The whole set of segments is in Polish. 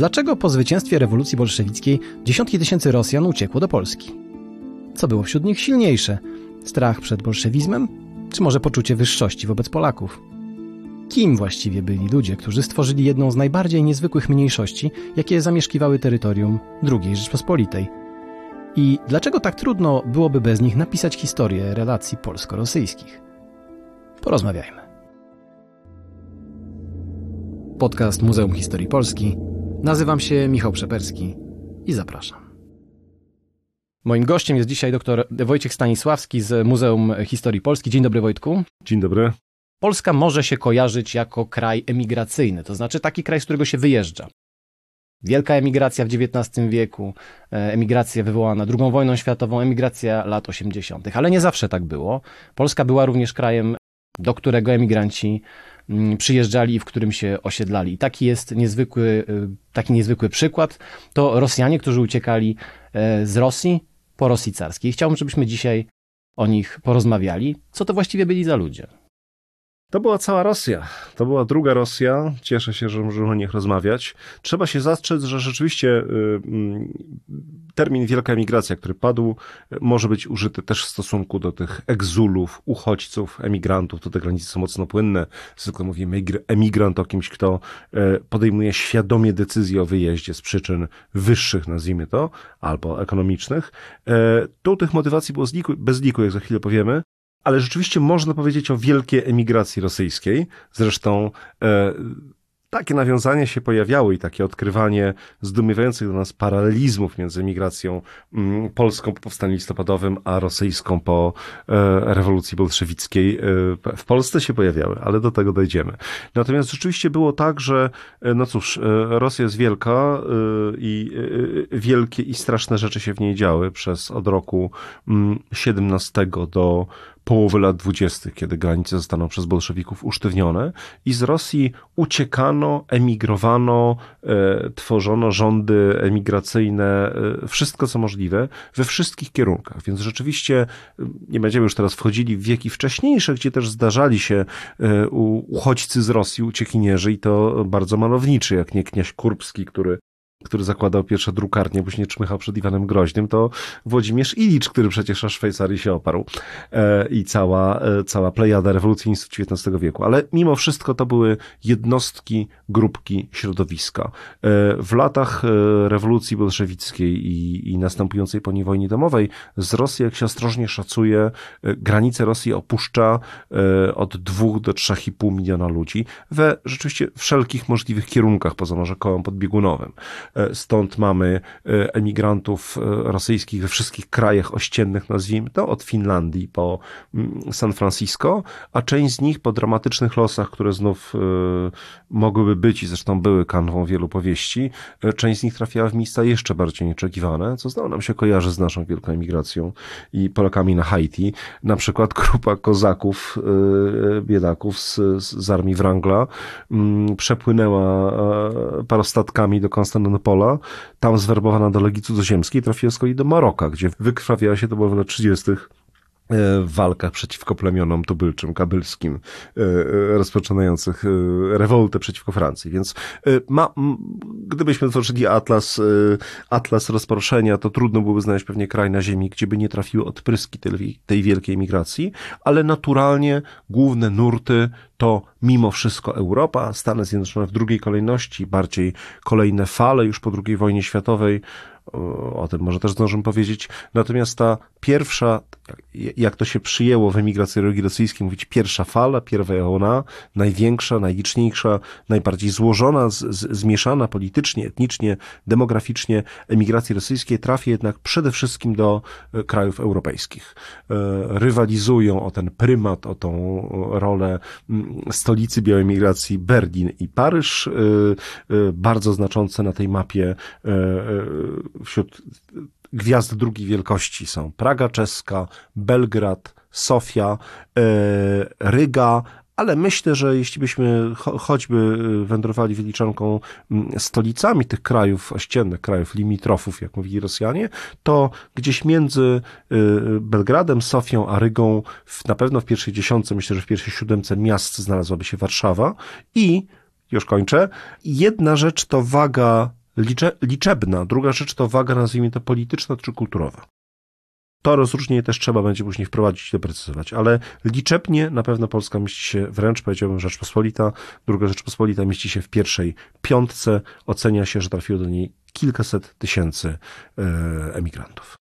Dlaczego po zwycięstwie rewolucji bolszewickiej dziesiątki tysięcy Rosjan uciekło do Polski? Co było wśród nich silniejsze? Strach przed bolszewizmem? Czy może poczucie wyższości wobec Polaków? Kim właściwie byli ludzie, którzy stworzyli jedną z najbardziej niezwykłych mniejszości, jakie zamieszkiwały terytorium II Rzeczpospolitej? I dlaczego tak trudno byłoby bez nich napisać historię relacji polsko-rosyjskich? Porozmawiajmy. Podcast Muzeum Historii Polski. Nazywam się Michał Przeperski i zapraszam. Moim gościem jest dzisiaj dr Wojciech Stanisławski z Muzeum Historii Polski. Dzień dobry Wojtku. Dzień dobry. Polska może się kojarzyć jako kraj emigracyjny, to znaczy taki kraj, z którego się wyjeżdża. Wielka emigracja w XIX wieku, e, emigracja wywołana II wojną światową, emigracja lat 80., ale nie zawsze tak było. Polska była również krajem, do którego emigranci przyjeżdżali i w którym się osiedlali. I taki jest niezwykły, e, taki niezwykły przykład. To Rosjanie, którzy uciekali e, z Rosji po Rosji carskiej. Chciałbym, żebyśmy dzisiaj o nich porozmawiali. Co to właściwie byli za ludzie? To była cała Rosja. To była druga Rosja. Cieszę się, że możemy o nich rozmawiać. Trzeba się zastrzec, że rzeczywiście y, mm, termin wielka emigracja, który padł, może być użyty też w stosunku do tych egzulów, uchodźców, emigrantów. To te granice są mocno płynne. Zwykle mówimy emigrant o kimś, kto e, podejmuje świadomie decyzję o wyjeździe z przyczyn wyższych, nazwijmy to, albo ekonomicznych. E, tu tych motywacji było bez liku, jak za chwilę powiemy. Ale rzeczywiście można powiedzieć o wielkiej emigracji rosyjskiej. Zresztą e, takie nawiązania się pojawiały i takie odkrywanie zdumiewających do nas paralelizmów między emigracją mm, polską po powstaniu listopadowym, a rosyjską po e, rewolucji bolszewickiej e, w Polsce się pojawiały, ale do tego dojdziemy. Natomiast rzeczywiście było tak, że e, no cóż, e, Rosja jest wielka e, i e, wielkie i straszne rzeczy się w niej działy przez od roku 17 mm, do połowy lat dwudziestych, kiedy granice zostaną przez bolszewików usztywnione i z Rosji uciekano, emigrowano, e, tworzono rządy emigracyjne, e, wszystko co możliwe, we wszystkich kierunkach. Więc rzeczywiście e, nie będziemy już teraz wchodzili w wieki wcześniejsze, gdzie też zdarzali się e, uchodźcy z Rosji, uciekinierzy i to bardzo malowniczy, jak nie kniaź Kurbski, który który zakładał pierwsze drukarnie, później czmychał przed Iwanem Groźnym, to Włodzimierz Ilicz, który przecież na Szwajcarii się oparł e, i cała, e, cała plejada rewolucjonistów XIX wieku. Ale mimo wszystko to były jednostki, grupki, środowiska. E, w latach e, rewolucji bolszewickiej i, i następującej po niej wojnie domowej z Rosji, jak się ostrożnie szacuje, e, granice Rosji opuszcza e, od dwóch do trzech i pół miliona ludzi we rzeczywiście wszelkich możliwych kierunkach, poza może kołem podbiegunowym. E, stąd mamy e, emigrantów e, rosyjskich we wszystkich krajach ościennych, nazwijmy to, od Finlandii po mm, San Francisco, a część z nich po dramatycznych losach, które znów mogłyby być i zresztą były kanwą wielu powieści, część z nich trafiała w miejsca jeszcze bardziej nieoczekiwane, co znowu nam się kojarzy z naszą wielką emigracją i Polakami na Haiti. Na przykład grupa kozaków, biedaków z, z armii Wrangla mm, przepłynęła parostatkami do Konstantynopolu Pola, tam zwerbowana do Legii Cudzoziemskiej, trafiła z kolei do Maroka, gdzie wykrwawiała się, to było w latach 30 w walkach przeciwko plemionom tubylczym, kabylskim, e, e, rozpoczynających e, rewoltę przeciwko Francji. Więc ma, gdybyśmy tworzyli atlas, atlas rozproszenia, to trudno byłoby znaleźć pewnie kraj na ziemi, gdzie by nie trafiły odpryski tej, tej wielkiej migracji, ale naturalnie główne nurty to mimo wszystko Europa, Stany Zjednoczone w drugiej kolejności, bardziej kolejne fale już po II wojnie światowej, o tym może też zdążymy powiedzieć. Natomiast ta pierwsza, jak to się przyjęło w emigracji rosyjskiej, mówić pierwsza fala, pierwsza ona, największa, najliczniejsza, najbardziej złożona, z, z, zmieszana politycznie, etnicznie, demograficznie emigracji rosyjskiej trafi jednak przede wszystkim do e, krajów europejskich. E, rywalizują o ten prymat, o tą rolę stolicy białej migracji Berlin i Paryż, e, bardzo znaczące na tej mapie wśród gwiazd drugiej wielkości są Praga czeska, Belgrad, Sofia, e, Ryga, ale myślę, że jeśli byśmy choćby wędrowali wyliczanką stolicami tych krajów ościennych, krajów limitrofów, jak mówili Rosjanie, to gdzieś między e, Belgradem, Sofią a Rygą, na pewno w pierwszej dziesiątce, myślę, że w pierwszej siódemce miast znalazłaby się Warszawa. I, już kończę, jedna rzecz to waga licze, liczebna, druga rzecz to waga, nazwijmy to polityczna czy kulturowa. To rozróżnienie też trzeba będzie później wprowadzić i doprecyzować, ale liczebnie na pewno Polska mieści się wręcz, powiedziałbym, Rzeczpospolita, druga Rzeczpospolita mieści się w pierwszej piątce. Ocenia się, że trafiło do niej kilkaset tysięcy e, emigrantów.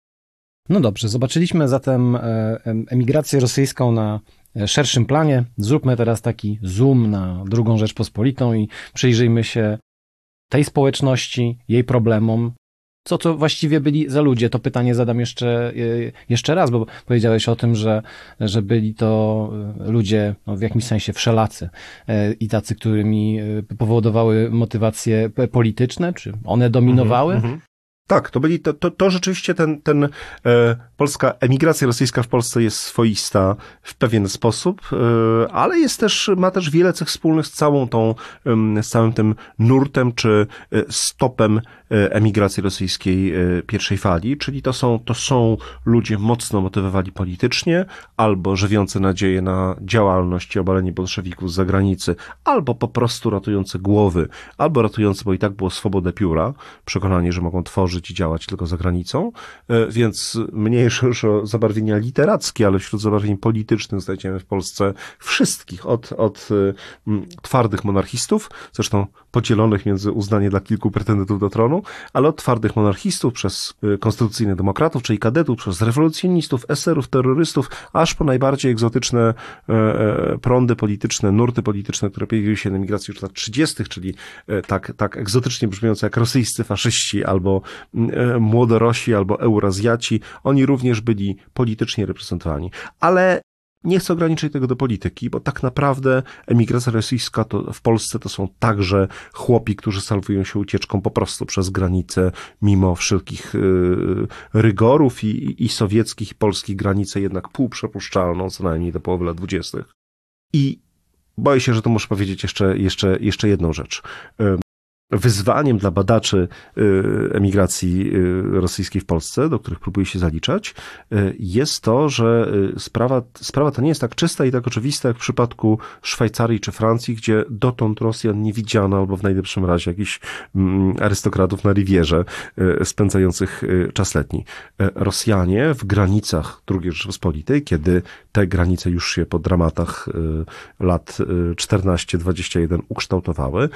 No dobrze, zobaczyliśmy zatem e, emigrację rosyjską na e, szerszym planie. Zróbmy teraz taki zoom na drugą Rzeczpospolitą i przyjrzyjmy się tej społeczności, jej problemom, co to właściwie byli za ludzie? To pytanie zadam jeszcze, e, jeszcze raz, bo powiedziałeś o tym, że, że byli to e, ludzie no, w jakimś sensie wszelacy e, i tacy, którymi powodowały motywacje polityczne, czy one dominowały? Mm -hmm. Tak, to byli, to, to, to rzeczywiście ten, ten e, polska emigracja rosyjska w Polsce jest swoista w pewien sposób, e, ale jest też, ma też wiele cech wspólnych z całą tą, e, z całym tym nurtem czy e, stopem e, emigracji rosyjskiej e, pierwszej fali, czyli to są, to są ludzie mocno motywowani politycznie, albo żywiący nadzieję na działalność i obalenie bolszewików z zagranicy, albo po prostu ratujący głowy, albo ratujący, bo i tak było swobodę pióra, przekonanie, że mogą tworzyć żyć i działać tylko za granicą, e, więc mniejsze już o zabarwienia literackie, ale wśród zabarwień politycznych znajdziemy w Polsce wszystkich, od, od e, twardych monarchistów, zresztą podzielonych między uznanie dla kilku pretendentów do tronu, ale od twardych monarchistów przez e, konstytucyjnych demokratów, czyli kadetów, przez rewolucjonistów, eserów, terrorystów, aż po najbardziej egzotyczne prądy polityczne, nurty polityczne, które pojawiły się na emigracji już latach 30., czyli tak, tak egzotycznie brzmiące jak rosyjscy faszyści albo E, młodorosi albo Eurazjaci, oni również byli politycznie reprezentowani. Ale nie chcę ograniczyć tego do polityki, bo tak naprawdę emigracja rosyjska to w Polsce to są także chłopi, którzy salwują się ucieczką po prostu przez granicę, mimo wszelkich yy, rygorów i, i sowieckich, i polskich granicę jednak półprzepuszczalną, co najmniej do połowy lat dwudziestych. I boję się, że to muszę powiedzieć jeszcze, jeszcze, jeszcze jedną rzecz wyzwaniem dla badaczy y, emigracji y, rosyjskiej w Polsce, do których próbuję się zaliczać, y, jest to, że sprawa, sprawa ta nie jest tak czysta i tak oczywista jak w przypadku Szwajcarii czy Francji, gdzie dotąd Rosjan nie widziano, albo w najlepszym razie jakichś mm, arystokratów na Rivierze spędzających czas letni. Rosjanie w granicach II Rzeczypospolitej, kiedy te granice już się po dramatach lat 14-21 ukształtowały,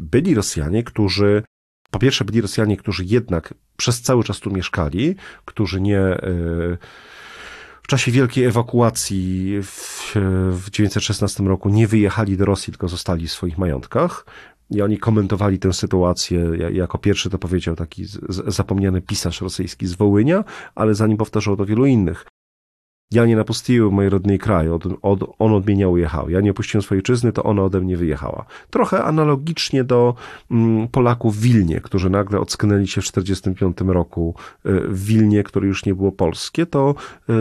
byli Rosjanie, którzy po pierwsze byli Rosjanie, którzy jednak przez cały czas tu mieszkali, którzy nie e, w czasie wielkiej ewakuacji w, w 1916 roku nie wyjechali do Rosji, tylko zostali w swoich majątkach. I oni komentowali tę sytuację. Jako pierwszy to powiedział taki zapomniany pisarz rosyjski z Wołynia, ale zanim powtarzał to wielu innych. Ja nie napustiłem mojej rodnej kraju, od, od, on od mnie nie ujechał. Ja nie opuściłem swojej ojczyzny, to ona ode mnie wyjechała. Trochę analogicznie do mm, Polaków w Wilnie, którzy nagle ocknęli się w 1945 roku y, w Wilnie, które już nie było polskie, to y,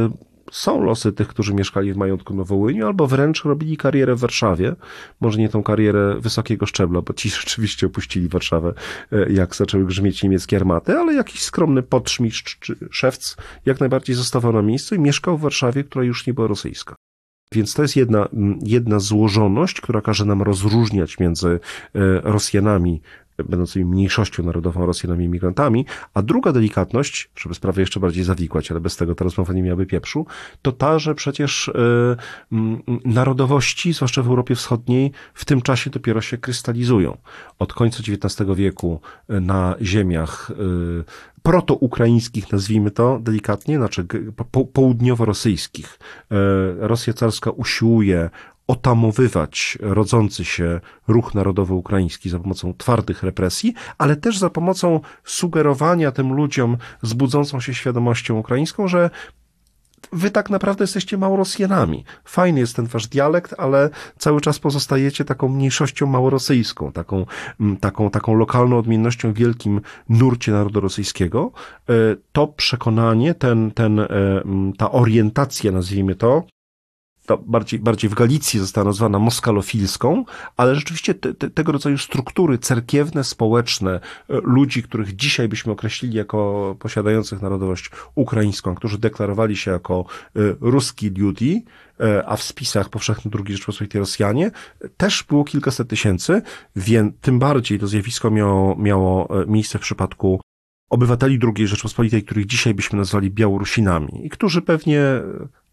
są losy tych, którzy mieszkali w majątku na Wołyniu, albo wręcz robili karierę w Warszawie. Może nie tą karierę wysokiego szczebla, bo ci rzeczywiście opuścili Warszawę, e, jak zaczęły grzmieć niemieckie armaty, ale jakiś skromny podszmistrz czy szewc jak najbardziej zostawał na miejscu i mieszkał w Warszawie, która już nie była rosyjska. Więc to jest jedna, jedna złożoność, która każe nam rozróżniać między e, Rosjanami będącymi mniejszością narodową Rosjanami imigrantami, a druga delikatność, żeby sprawę jeszcze bardziej zawikłać, ale bez tego ta rozmowa nie miałaby pieprzu, to ta, że przecież y, narodowości, zwłaszcza w Europie Wschodniej, w tym czasie dopiero się krystalizują. Od końca XIX wieku e, na ziemiach y, protoukraińskich, nazwijmy to delikatnie, znaczy po, południowo-rosyjskich. Rosja carska usiłuje otamowywać rodzący się ruch narodowy ukraiński za pomocą twardych represji, ale też za pomocą sugerowania tym ludziom z budzącą się świadomością ukraińską, że wy tak naprawdę jesteście Małorosjanami. Fajny jest ten wasz dialekt, ale cały czas pozostajecie taką mniejszością małorosyjską, taką, mm, taką, taką lokalną odmiennością w wielkim nurcie narodu rosyjskiego. E, to przekonanie, ten, ten, e, mm, ta orientacja, nazwijmy to, ta bardziej, bardziej w Galicji została nazwana moskalofilską, ale rzeczywiście te, te, tego rodzaju struktury cerkiewne, społeczne, e, ludzi, których dzisiaj byśmy określili jako posiadających narodowość ukraińską, którzy deklarowali się jako e, ruski ludzi, e, a w spisach powszechnych II Rzeczpospolitej Rosjanie, też było kilkaset tysięcy, więc tym bardziej to zjawisko miało, miało miejsce w przypadku obywateli II Rzeczpospolitej, których dzisiaj byśmy nazwali Białorusinami i którzy pewnie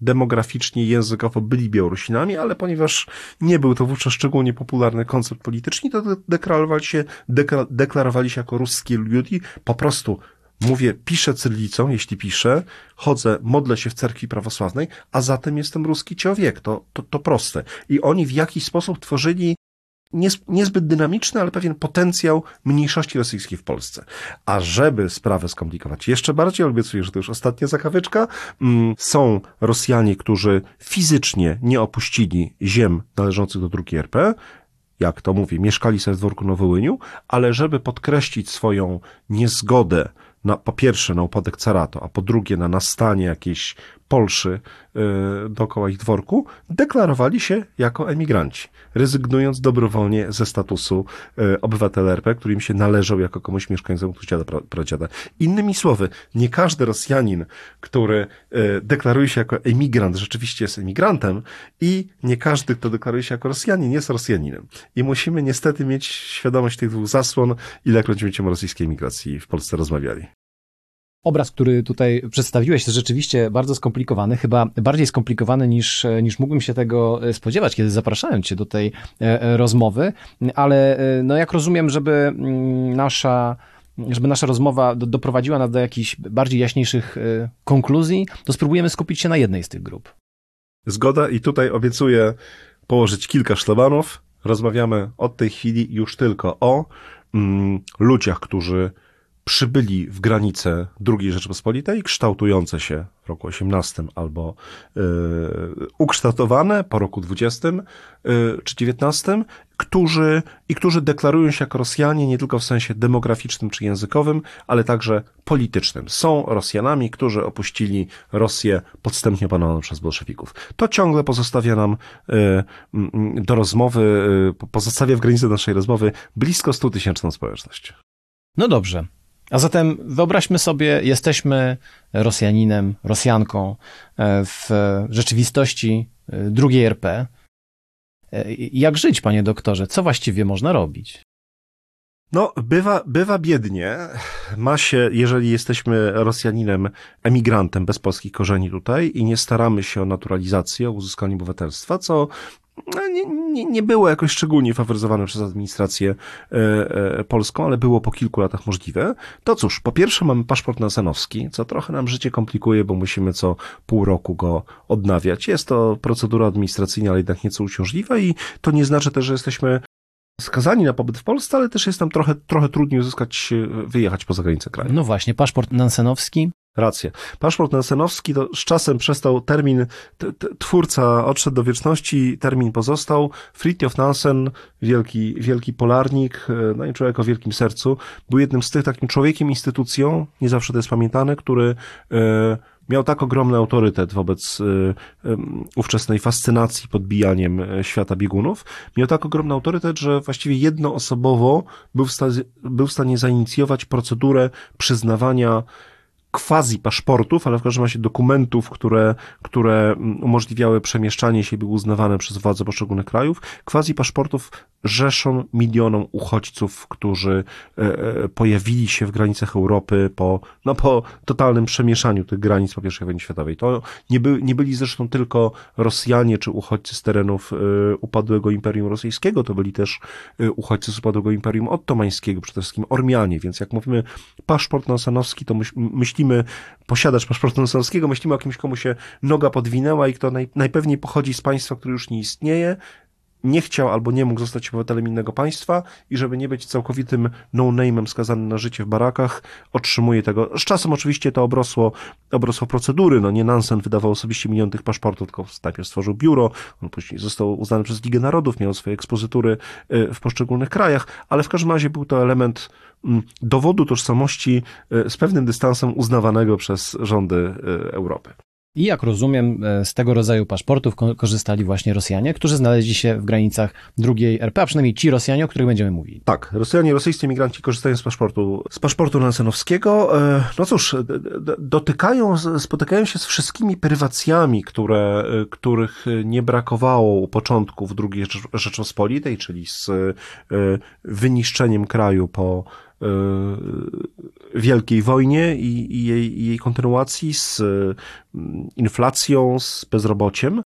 demograficznie językowo byli Białorusinami, ale ponieważ nie był to wówczas szczególnie popularny koncept polityczny, to deklarowali się, deklarowali się jako ruskie ludzi, po prostu mówię, piszę cyrylicą, jeśli piszę, chodzę, modlę się w cerkwi prawosławnej, a zatem jestem ruski człowiek. To, to, to proste. I oni w jakiś sposób tworzyli niezbyt dynamiczny, ale pewien potencjał mniejszości rosyjskiej w Polsce. A żeby sprawę skomplikować jeszcze bardziej, obiecuję, że to już ostatnia zakawyczka, mm, są Rosjanie, którzy fizycznie nie opuścili ziem należących do II RP, jak to mówię, mieszkali sobie w dworku Nowołyniu, ale żeby podkreślić swoją niezgodę na, po pierwsze na upadek caratu, a po drugie na nastanie jakiejś Polszy y, dookoła ich dworku, deklarowali się jako emigranci, rezygnując dobrowolnie ze statusu y, obywatela RP, który im się należał jako komuś mieszkańcom dziada, pradziada. Innymi słowy, nie każdy Rosjanin, który y, deklaruje się jako emigrant, rzeczywiście jest emigrantem i nie każdy, kto deklaruje się jako Rosjanin, jest Rosjaninem. I musimy niestety mieć świadomość tych dwóch zasłon, ilekroć będziemy o rosyjskiej emigracji w Polsce rozmawiali. Obraz, który tutaj przedstawiłeś, jest rzeczywiście bardzo skomplikowany, chyba bardziej skomplikowany niż, niż mógłbym się tego spodziewać, kiedy zapraszałem Cię do tej e, rozmowy, ale e, no jak rozumiem, żeby mm, nasza żeby nasza rozmowa do, doprowadziła nas do jakichś bardziej jaśniejszych e, konkluzji, to spróbujemy skupić się na jednej z tych grup. Zgoda i tutaj obiecuję położyć kilka szlabanów. Rozmawiamy od tej chwili już tylko o mm, ludziach, którzy przybyli w granice II Rzeczypospolitej, kształtujące się w roku 18 albo y, ukształtowane po roku 20 y, czy 19, którzy, i którzy deklarują się jako Rosjanie nie tylko w sensie demograficznym czy językowym, ale także politycznym. Są Rosjanami, którzy opuścili Rosję podstępnie opanowaną przez bolszewików. To ciągle pozostawia nam y, do rozmowy, pozostawia w granicy naszej rozmowy blisko 100 tysięczną społeczność. No dobrze. A zatem wyobraźmy sobie, jesteśmy Rosjaninem, Rosjanką e, w rzeczywistości e, drugiej RP. E, jak żyć, panie doktorze? Co właściwie można robić? No, bywa, bywa biednie. Ma się, jeżeli jesteśmy Rosjaninem, emigrantem bez polskich korzeni tutaj i nie staramy się o naturalizację, o uzyskanie obywatelstwa, co no, nie, nie, nie było jakoś szczególnie faworyzowane przez administrację e, e, polską, ale było po kilku latach możliwe. To cóż, po pierwsze mamy paszport nasenowski, co trochę nam życie komplikuje, bo musimy co pół roku go odnawiać. Jest to procedura administracyjna, ale jednak nieco uciążliwa i to nie znaczy też, że jesteśmy skazani na pobyt w Polsce, ale też jest nam trochę, trochę trudniej uzyskać, wyjechać poza granicę kraju. No właśnie, paszport nansenowski Rację. Paszport Nansenowski to z czasem przestał termin, t, t, twórca odszedł do wieczności, termin pozostał. Fritjof Nansen, wielki, wielki polarnik, e, no i człowiek o wielkim sercu, był jednym z tych takim człowiekiem, instytucją, nie zawsze to jest pamiętane, który e, miał tak ogromny autorytet wobec e, ówczesnej fascynacji podbijaniem świata biegunów, miał tak ogromny autorytet, że właściwie jednoosobowo był w, stanie, był w stanie zainicjować procedurę przyznawania quasi paszportów, ale w każdym razie dokumentów, które, które umożliwiały przemieszczanie się i były uznawane przez władze poszczególnych krajów, quasi paszportów rzeszą milionom uchodźców, którzy e, e, pojawili się w granicach Europy po, no, po totalnym przemieszaniu tych granic po I wojnie światowej. To nie, by, nie byli zresztą tylko Rosjanie czy uchodźcy z terenów e, upadłego Imperium Rosyjskiego, to byli też uchodźcy z upadłego Imperium Ottomańskiego, przede wszystkim Ormianie, więc jak mówimy paszport nasanowski, to myślimy, posiadacz paszportu nasanowskiego, myślimy o kimś, komu się noga podwinęła i kto naj, najpewniej pochodzi z państwa, które już nie istnieje, nie chciał albo nie mógł zostać obywatelem innego państwa i żeby nie być całkowitym no-name'em skazanym na życie w barakach, otrzymuje tego. Z czasem oczywiście to obrosło, obrosło procedury, no nie Nansen wydawał osobiście milion tych paszportów, tylko najpierw stworzył biuro, on później został uznany przez Ligę Narodów, miał swoje ekspozytury y, w poszczególnych krajach, ale w każdym razie był to element mm, dowodu tożsamości y, z pewnym dystansem uznawanego przez rządy y, Europy. I jak rozumiem, e, z tego rodzaju paszportów korzystali właśnie Rosjanie, którzy znaleźli się w granicach drugiej RP, a przynajmniej ci Rosjanie, o których będziemy mówili. Tak, Rosjanie, rosyjscy emigranci korzystają z paszportu, z paszportu nansenowskiego. E, no cóż, dotykają, spotykają się z wszystkimi prywacjami, które, e, których nie brakowało u początków II Rzeczpospolitej, czyli z wyniszczeniem kraju po Wielkiej Wojnie i, i, jej, jej kontynuacji, z mm, inflacją, z bezrobociem.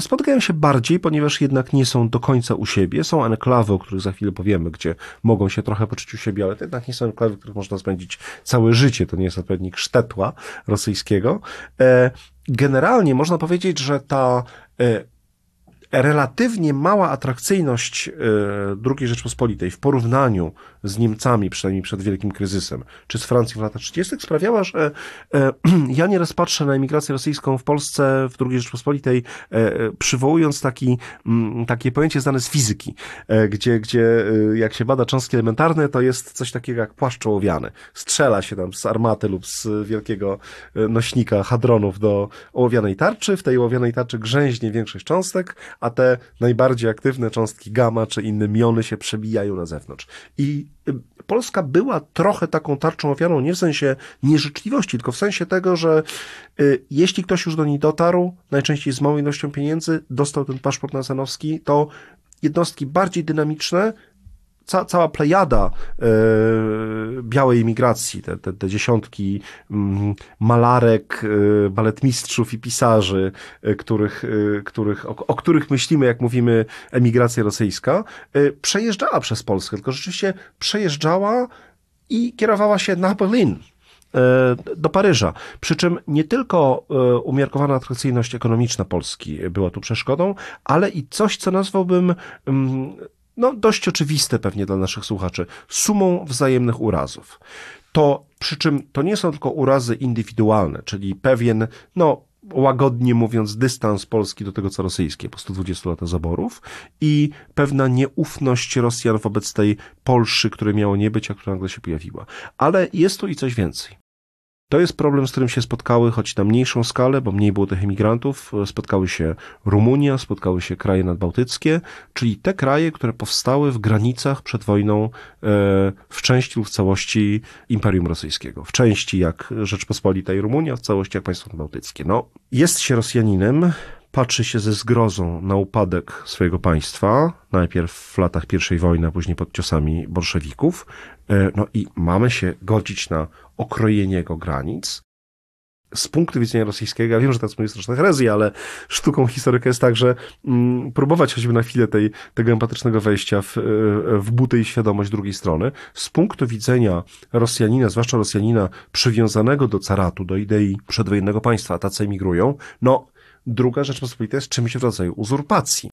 Spotykają się bardziej, ponieważ jednak nie są do końca u siebie. Są enklawy, o których za chwilę powiemy, gdzie mogą się trochę poczuć u siebie, ale to jednak nie są enklawy, w których można spędzić całe życie. To nie jest odpowiednik sztetła rosyjskiego. E, generalnie można powiedzieć, że ta e, relatywnie mała atrakcyjność e, II Rzeczpospolitej w porównaniu z Niemcami, przynajmniej przed wielkim kryzysem, czy z Francją w latach 30. sprawiała, że e, ja nieraz patrzę na emigrację rosyjską w Polsce, w II Rzeczpospolitej, e, przywołując taki, mm, takie pojęcie znane z fizyki, gdzie, gdzie jak się bada cząstki elementarne, to jest coś takiego jak płaszcz ołowiany. Strzela się tam z armaty lub z wielkiego nośnika hadronów do ołowianej tarczy. W tej ołowianej tarczy grzęźnie większość cząstek, a te najbardziej aktywne cząstki gamma czy inne miony się przebijają na zewnątrz. I y, Polska była trochę taką tarczą ofiarą, nie w sensie nieżyczliwości, tylko w sensie tego, że y, jeśli ktoś już do niej dotarł, najczęściej z małą ilością pieniędzy, dostał ten paszport nasenowski, to jednostki bardziej dynamiczne ca, cała plejada e, białej emigracji, te, te, te dziesiątki mm, malarek, e, baletmistrzów i pisarzy, e, których, których, o, o, których myślimy, jak mówimy emigracja rosyjska, przejeżdżała przez Polskę, tylko rzeczywiście przejeżdżała i kierowała się na Berlin, do Paryża. Przy czym nie tylko umiarkowana atrakcyjność ekonomiczna Polski była tu przeszkodą, ale i coś, co nazwałbym mm, no dość oczywiste pewnie dla naszych słuchaczy, sumą wzajemnych urazów. To przy czym to nie są tylko urazy indywidualne, czyli pewien, no łagodnie mówiąc, dystans Polski do tego, co rosyjskie po 120 latach zaborów i pewna nieufność Rosjan wobec tej Polszy, której miało nie być, a która nagle się pojawiła. Ale jest tu i coś więcej. To jest problem, z którym się spotkały, choć na mniejszą skalę, bo mniej było tych emigrantów, spotkały się Rumunia, spotkały się kraje nadbałtyckie, czyli te kraje, które powstały w granicach przed wojną e, w części lub w całości Imperium Rosyjskiego. W części jak Rzeczpospolita i Rumunia, w całości jak państwo nadbałtyckie. No, jest się Rosjaninem, patrzy się ze zgrozą na upadek swojego państwa, najpierw w latach I wojny, a później pod ciosami bolszewików, e, no i mamy się godzić na okrojenie jego granic. Z punktu widzenia rosyjskiego, ja wiem, że to jest straszna herezja, ale sztuką historyka jest tak, że mm, próbować choćby na chwilę tej, tego empatycznego wejścia w, e, w butę i świadomość drugiej strony. Z punktu widzenia Rosjanina, zwłaszcza Rosjanina przywiązanego do caratu, do idei przedwojennego państwa, tacy emigrują, no Druga Rzeczpospolita jest czymś w rodzaju uzurpacji.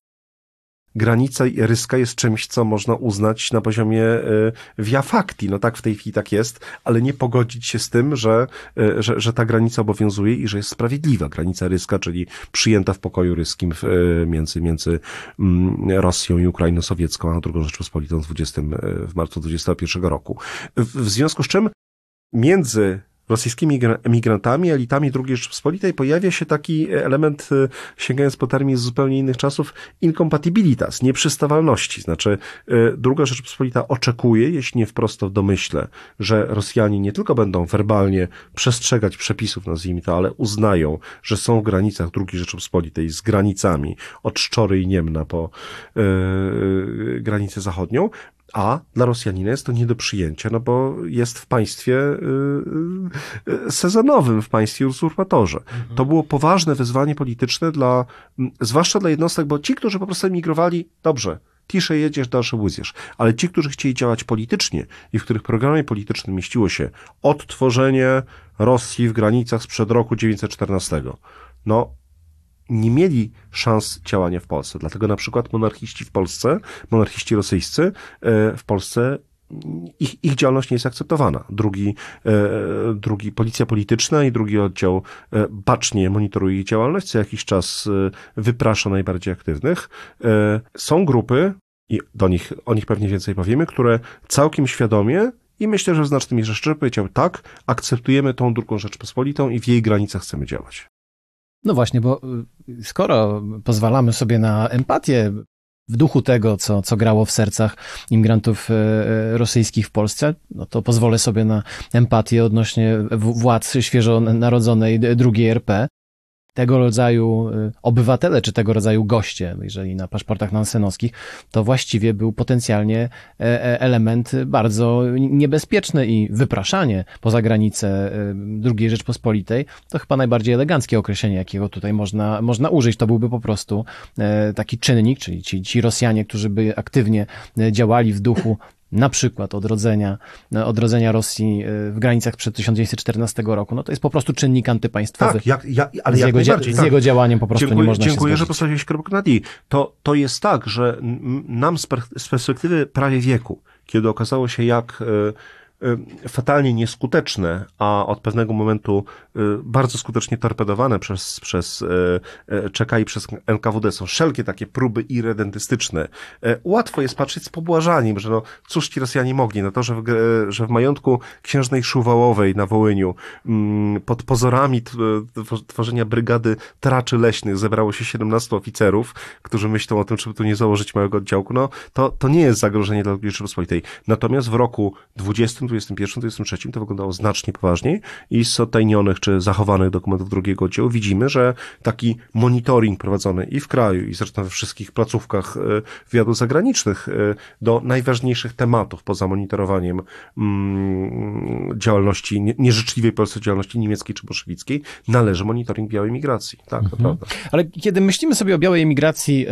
Granica ryska jest czymś, co można uznać na poziomie e, via facti. No tak w tej chwili tak jest, ale nie pogodzić się z tym, że, e, że, że ta granica obowiązuje i że jest sprawiedliwa. Granica ryska, czyli przyjęta w pokoju ryskim w, e, między, między mm, Rosją i Ukrainą Sowiecką, a drugą Rzeczpospolitą w, 20, w marcu 21 roku. W, w związku z czym między rosyjskimi emigrantami, elitami II Rzeczypospolitej pojawia się taki element, e, sięgając po termin z zupełnie innych czasów, incompatibilitas, nieprzystawalności. Znaczy, e, II Rzeczypospolita oczekuje, jeśli nie wprost w domyśle, że Rosjanie nie tylko będą werbalnie przestrzegać przepisów, nazwijmy to, ale uznają, że są w granicach II Rzeczypospolitej z granicami od Szczory i Niemna po e, e granicę zachodnią, a dla Rosjanina jest to nie do przyjęcia, no bo jest w państwie yy, sezonowym, w państwie usurpatorze. Mhm. To było poważne wyzwanie polityczne dla, zwłaszcza dla jednostek, bo ci, którzy po prostu emigrowali, dobrze, tisze jedziesz, dalsze łyziesz. Ale ci, którzy chcieli działać politycznie i w których programie politycznym mieściło się odtworzenie Rosji w granicach sprzed roku 1914, no nie mieli szans działania w Polsce. Dlatego na przykład monarchiści w Polsce, monarchiści rosyjscy e, w Polsce ich, ich działalność nie jest akceptowana. Drugi, e, drugi, policja polityczna i drugi oddział e, bacznie monitoruje ich działalność, co jakiś czas wyprasza najbardziej aktywnych. Są grupy, i do nich, o nich pewnie więcej powiemy, które całkiem świadomie i myślę, że w znacznym mierze szczerze powiedział tak, akceptujemy tą drugą Rzeczpospolitą i w jej granicach chcemy działać. No właśnie, bo y, skoro pozwalamy sobie na empatię w duchu tego, co, co grało w sercach imigrantów e, e, rosyjskich w Polsce, no to pozwolę sobie na empatię odnośnie władz świeżo narodzonej drugiej RP tego rodzaju y, obywatele, czy tego rodzaju goście, jeżeli na paszportach nansenowskich, to właściwie był potencjalnie e, e, element bardzo niebezpieczny i wypraszanie poza granicę y, II Rzeczpospolitej, to chyba najbardziej eleganckie określenie, jakiego tutaj można, można użyć. To byłby po prostu e, taki czynnik, czyli ci, ci Rosjanie, którzy by aktywnie działali w duchu na przykład odrodzenia, odrodzenia Rosji e, w granicach przed 1914 roku, no to jest po prostu czynnik antypaństwowy. Tak, jak, ale z, jak jego, najbardziej, z tak. jego działaniem po prostu dziękuję, nie można Dziękuję, się że postawiłeś kropkę na i. To, to jest tak, że nam z perspektywy prawie wieku, kiedy okazało się, jak e, fatalnie nieskuteczne, a od pewnego momentu y, bardzo skutecznie torpedowane przez, przez y, czeka i przez NKWD są wszelkie takie próby irredentystyczne. Łatwo jest patrzeć z pobłażaniem, że no, cóż ci Rosjanie mogli, no to, że w, że w majątku księżnej Szuwałowej na Wołyniu mm, pod pozorami tworzenia brygady traczy leśnych zebrało się 17 oficerów, którzy myślą o tym, czy tu nie założyć małego oddziałku, no to, to nie jest zagrożenie dla Rzeczypospolitej. Natomiast w roku 20 2021-2023 to wyglądało znacznie poważniej i z odtajnionych czy zachowanych dokumentów drugiego oddziału widzimy, że taki monitoring prowadzony i w kraju, i zresztą we wszystkich placówkach e, wywiadu zagranicznych e, do najważniejszych tematów poza monitorowaniem mm, działalności, nieżyczliwej Polsce działalności niemieckiej czy bolszewickiej, należy monitoring białej migracji. Tak, mhm. to prawda. Ale kiedy myślimy sobie o białej emigracji e,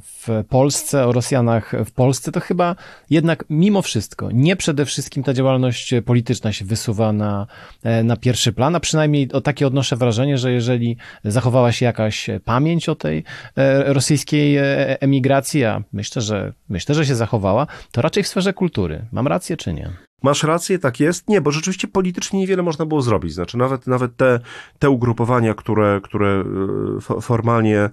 w Polsce, o Rosjanach w Polsce, to chyba jednak mimo wszystko nie przede wszystkim ta działalność polityczna się wysuwa na, e, na pierwszy plan, a przynajmniej o takie odnoszę wrażenie, że jeżeli zachowała się jakaś pamięć o tej e, rosyjskiej e, emigracji, a myślę, że myślę, że się zachowała, to raczej w sferze kultury. Mam rację czy nie? Masz rację, tak jest? Nie, bo rzeczywiście politycznie niewiele można było zrobić. Znaczy, nawet, nawet te, te ugrupowania, które, które formalnie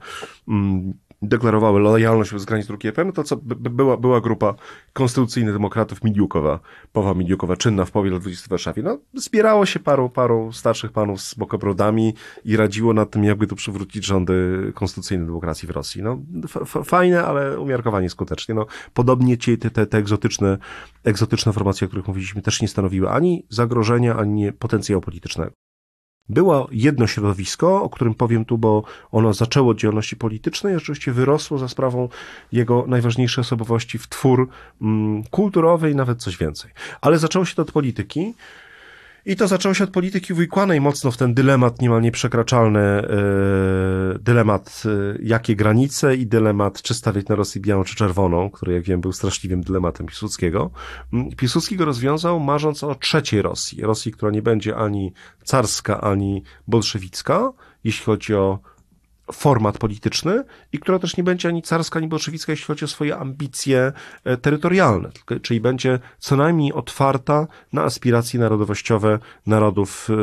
mm, deklarowały lojalność wobec granic drugiej FM, to co była, była grupa konstytucyjnych demokratów Midiukowa, Powa Midiukowa, czynna w połowie lat 20 w Warszawie. No, zbierało się paru, paru starszych panów z bokobrodami i radziło nad tym, jakby tu przywrócić rządy konstytucyjnej demokracji w Rosji. No, fajne, ale umiarkowanie skutecznie. No, podobnie ci, te, te, te egzotyczne, egzotyczne formacje, o których mówiliśmy, też nie stanowiły ani zagrożenia, ani potencjału politycznego. Było jedno środowisko, o którym powiem tu, bo ono zaczęło od działalności politycznej, a rzeczywiście wyrosło za sprawą jego najważniejszej osobowości w twór mm, kulturowy i nawet coś więcej. Ale zaczęło się to od polityki. I to zaczęło się od polityki wujkłanej mocno w ten dylemat niemal nieprzekraczalny, yy, dylemat yy, jakie granice i dylemat czy stawiać na Rosję białą czy czerwoną, który jak wiem był straszliwym dylematem Piłsudskiego. Mm, Piłsudski go rozwiązał marząc o trzeciej Rosji. Rosji, która nie będzie ani carska, ani bolszewicka, jeśli chodzi o format polityczny i która też nie będzie ani carska, ani bolszewicka, jeśli chodzi o swoje ambicje e, terytorialne, czyli będzie co najmniej otwarta na aspiracje narodowościowe narodów e,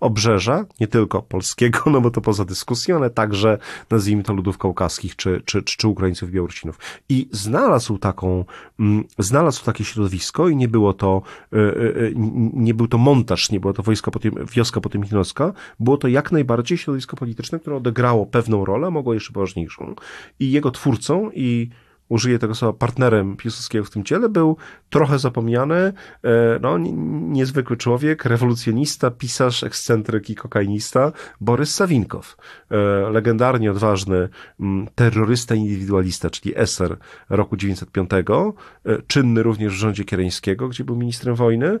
obrzeża, nie tylko polskiego, no bo to poza dyskusją, ale także, nazwijmy to, ludów kaukaskich czy, czy, czy, Ukraińców, Białorusinów. I znalazł taką, mm, znalazł takie środowisko i nie było to, e, nie był to montaż, nie było to wojska potem, wioska potemkinowska, było to jak najbardziej środowisko polityczne, które odegrało pewną rolę, mogło jeszcze poważniejszą. I jego twórcą i użyję tego słowa, partnerem Piłsudskiego w tym ciele, był trochę zapomniany, e, no, niezwykły człowiek, rewolucjonista, pisarz, ekscentryk i kokainista, Borys Sawinkow. E, legendarnie odważny terrorysta indywidualista, czyli eser roku 905, e, czynny również w rządzie Kiereńskiego, gdzie był ministrem wojny,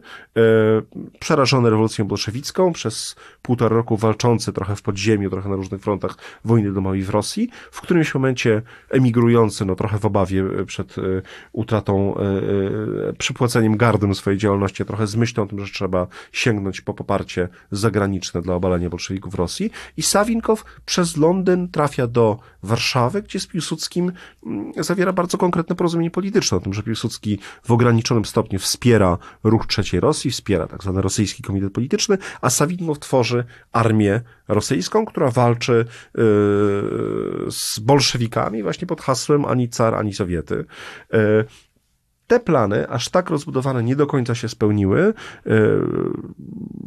przerażony rewolucją bolszewicką, przez półtora roku walczący trochę w podziemiu, trochę na różnych frontach wojny domowej w Rosji, w którymś momencie emigrujący, no trochę w obawie przed utratą przypłaceniem gardem swojej działalności, trochę z myślą o tym, że trzeba sięgnąć po poparcie zagraniczne dla obalenia bolszewików w Rosji. I Sawinkow przez Londyn trafia do Warszawy, gdzie z Piłsudskim mm, zawiera bardzo konkretne porozumienie polityczne o tym, że Piłsudski w ograniczonym stopniu wspiera ruch trzeciej Rosji, wspiera tak zwany rosyjski komitet polityczny, a Sawinkow tworzy armię rosyjską, która walczy z bolszewikami właśnie pod hasłem ani car, ani Sowiety. Yy, te plany, aż tak rozbudowane, nie do końca się spełniły. E,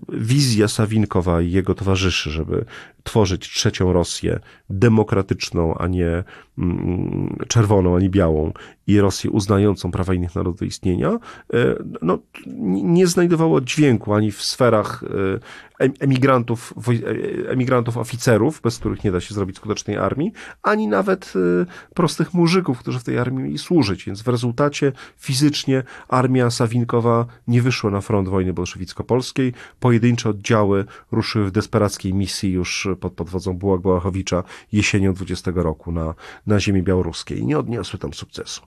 wizja Sawinkowa i jego towarzyszy, żeby tworzyć trzecią Rosję demokratyczną, a nie mm, czerwoną, ani białą i Rosję uznającą prawa innych narodów do istnienia, e, no, nie znajdowało dźwięku ani w sferach e, emigrantów, emigrantów oficerów, bez których nie da się zrobić skutecznej armii, ani nawet prostych muzyków, którzy w tej armii mieli służyć. Więc w rezultacie fizycznie armia Sawinkowa nie wyszła na front wojny bolszewicko-polskiej. Pojedyncze oddziały ruszyły w desperackiej misji już pod, pod wodzą Bułak Bałachowicza jesienią 20 roku na, na ziemi białoruskiej i nie odniosły tam sukcesu.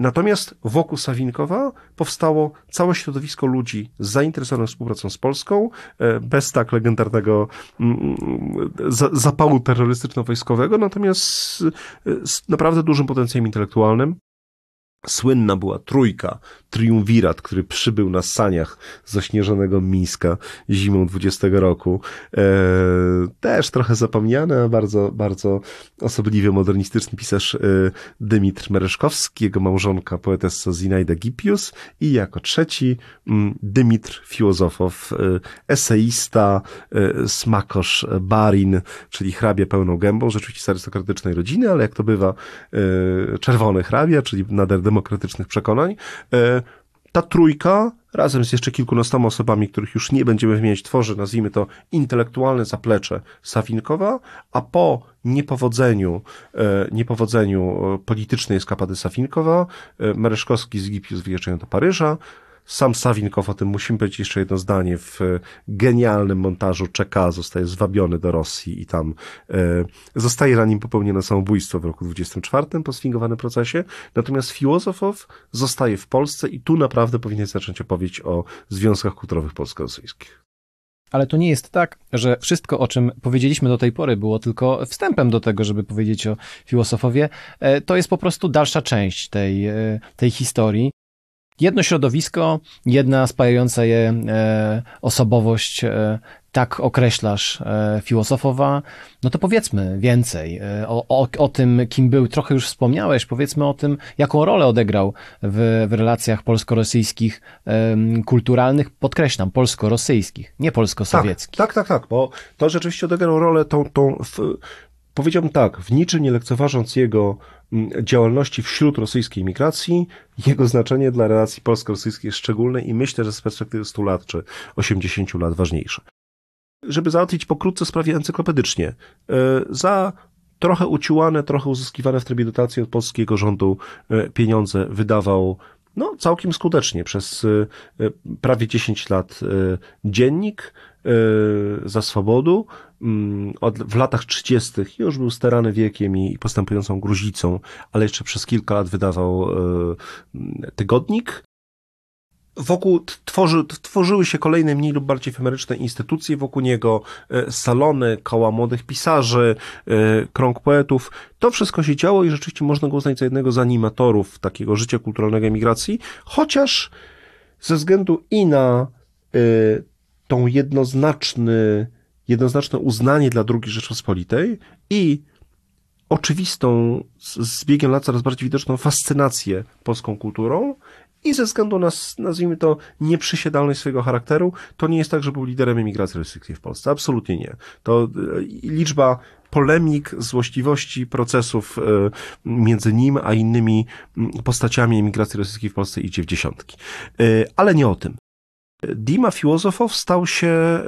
Natomiast wokół Sawinkowa powstało całe środowisko ludzi zainteresowanych współpracą z Polską, e, bez tak legendarnego mm, mm, zapału terrorystyczno-wojskowego, natomiast z naprawdę dużym potencjałem intelektualnym. Słynna była trójka, triumvirat, który przybył na saniach z ośnieżonego Mińska zimą 20 roku. E, też trochę zapomniany, a bardzo, bardzo osobliwie modernistyczny pisarz e, Dymitr Mereszkowski, jego małżonka poetessa Zinaida Gipius i jako trzeci m, mm, Dymitr Filozofow, e, eseista, e, smakosz Barin, czyli hrabia pełną gębą, rzeczywiście z arystokratycznej rodziny, ale jak to bywa, e, czerwony hrabia, czyli nader demokratycznych przekonań. E, ta trójka, razem z jeszcze kilkunastoma osobami, których już nie będziemy wymieniać, tworzy, nazwijmy to, intelektualne zaplecze Sawinkowa, a po niepowodzeniu, e, niepowodzeniu politycznej eskapady Sawinkowa, e, Mereszkowski z Gipius wyjeżdżają do Paryża, sam Sawinkow, o tym musimy powiedzieć jeszcze jedno zdanie, w genialnym montażu czeka, zostaje zwabiony do Rosji i tam e, zostaje na nim popełnione samobójstwo w roku 24 po sfingowanym procesie. Natomiast Filozofow zostaje w Polsce i tu naprawdę powinien zacząć opowieść o związkach kulturowych polsko-rosyjskich. Ale to nie jest tak, że wszystko, o czym powiedzieliśmy do tej pory, było tylko wstępem do tego, żeby powiedzieć o filozofowie. E, to jest po prostu dalsza część tej, e, tej historii jedno środowisko, jedna spajająca je e, osobowość, e, tak określasz e, filozofowa, no to powiedzmy więcej e, o, o, o, tym, kim był. Trochę już wspomniałeś, powiedzmy o tym, jaką rolę odegrał w, w relacjach polsko-rosyjskich, kulturalnych, podkreślam, polsko-rosyjskich, nie polsko-sowieckich. Tak, tak, tak, tak, bo to rzeczywiście odegrał rolę tą, tą w, powiedziałbym tak, w niczym nie lekceważąc jego działalności wśród rosyjskiej migracji, jego znaczenie dla relacji polsko-rosyjskich jest szczególne i myślę, że z perspektywy 100 lat czy 80 lat ważniejsze. Żeby załatwić pokrótce sprawie encyklopedycznie, e, za trochę uciłane, trochę uzyskiwane w trybie dotacji od polskiego rządu e, pieniądze wydawał no, całkiem skutecznie przez e, prawie 10 lat dziennik za swobodu, Mm, w latach 30. już był starany wiekiem i postępującą gruzicą, ale jeszcze przez kilka lat wydawał e, tygodnik. Wokół tworzy, tworzyły się kolejne mniej lub bardziej efemeryczne instytucje wokół niego, e, salony, koła młodych pisarzy, krąg poetów. To wszystko się działo i rzeczywiście można go uznać za jednego z animatorów takiego życia kulturalnego emigracji, chociaż ze względu i na tą jednoznaczny jednoznaczne uznanie dla II Rzeczpospolitej i oczywistą, z biegiem lat coraz bardziej widoczną fascynację polską kulturą i ze względu na, nazwijmy to, nieprzysiadalność swojego charakteru, to nie jest tak, że był liderem emigracji rosyjskiej w Polsce. Absolutnie nie. To e, liczba polemik, złośliwości, procesów e, między nim a innymi postaciami emigracji rosyjskiej w Polsce idzie w dziesiątki. E, ale nie o tym. Dima Filozofow stał się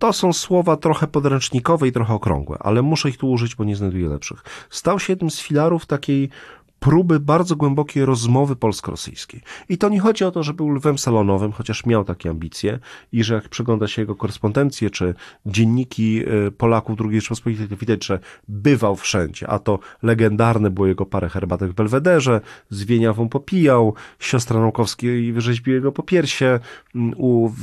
to są słowa trochę podręcznikowe i trochę okrągłe, ale muszę ich tu użyć, bo nie znajduję lepszych. Stał się jednym z filarów takiej próby bardzo głębokiej rozmowy polsko-rosyjskiej. I to nie chodzi o to, że był lwem salonowym, chociaż miał takie ambicje i że jak przegląda się jego korespondencję czy dzienniki e, Polaków II Rzeczypospolitej, to widać, że bywał wszędzie, a to legendarne było jego parę herbatek w Belwederze, z Wieniawą popijał, siostra Naukowskiej wyrzeźbił jego po piersie, mm, u, w,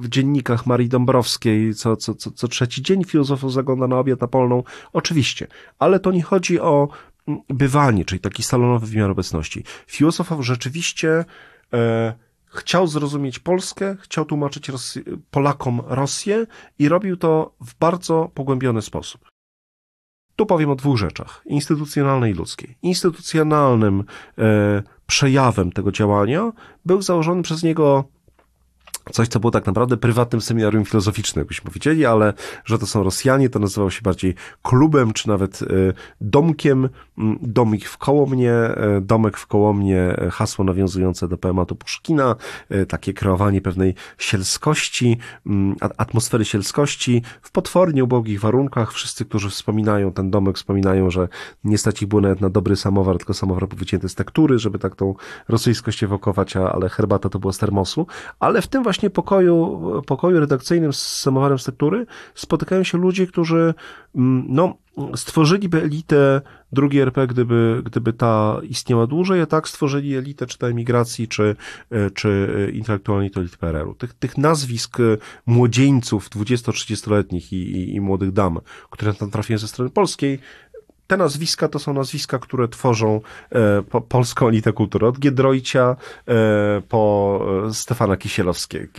w dziennikach Marii Dąbrowskiej co, co, co, co trzeci dzień filozofów zagląda na obiad na polną. Oczywiście, ale to nie chodzi o bywanie, czyli taki salonowy wymiar obecności. Filozof rzeczywiście e, chciał zrozumieć Polskę, chciał tłumaczyć Rosy Polakom Rosję i robił to w bardzo pogłębiony sposób. Tu powiem o dwóch rzeczach, instytucjonalnej i ludzkiej. Instytucjonalnym e, przejawem tego działania był założony przez niego coś, co było tak naprawdę prywatnym seminarium filozoficznym, byśmy powiedzieli, ale że to są Rosjanie, to nazywało się bardziej klubem, czy nawet e, domkiem, mm, domik w Kołomnie, e, domek w Kołomnie, e, hasło nawiązujące do poematu Puszkina, takie kreowanie pewnej sielskości, mm, atmosfery sielskości w potwornie ubogich warunkach. Wszyscy, którzy wspominają ten domek, wspominają, że nie stać ich było nawet na dobry samowar, tylko samowar był wycięty z tektury, żeby tak tą rosyjskość ewokować, ale herbata to była z termosu, ale w tym właśnie pokoju, pokoju redakcyjnym z samowarem z tektury spotykają się ludzie, którzy mm, no, stworzyliby elitę drugiej RP, gdyby, gdyby ta istniała dłużej, a tak stworzyli elitę czy to emigracji, czy, czy intelektualnej to elit PRL-u. Tych, tych nazwisk młodzieńców 20-30-letnich i, i, i, młodych dam, które tam trafiają ze strony polskiej, te nazwiska to są nazwiska, które tworzą e, po, polską elitę kultury. Od Giedroycia e, po e, Stefana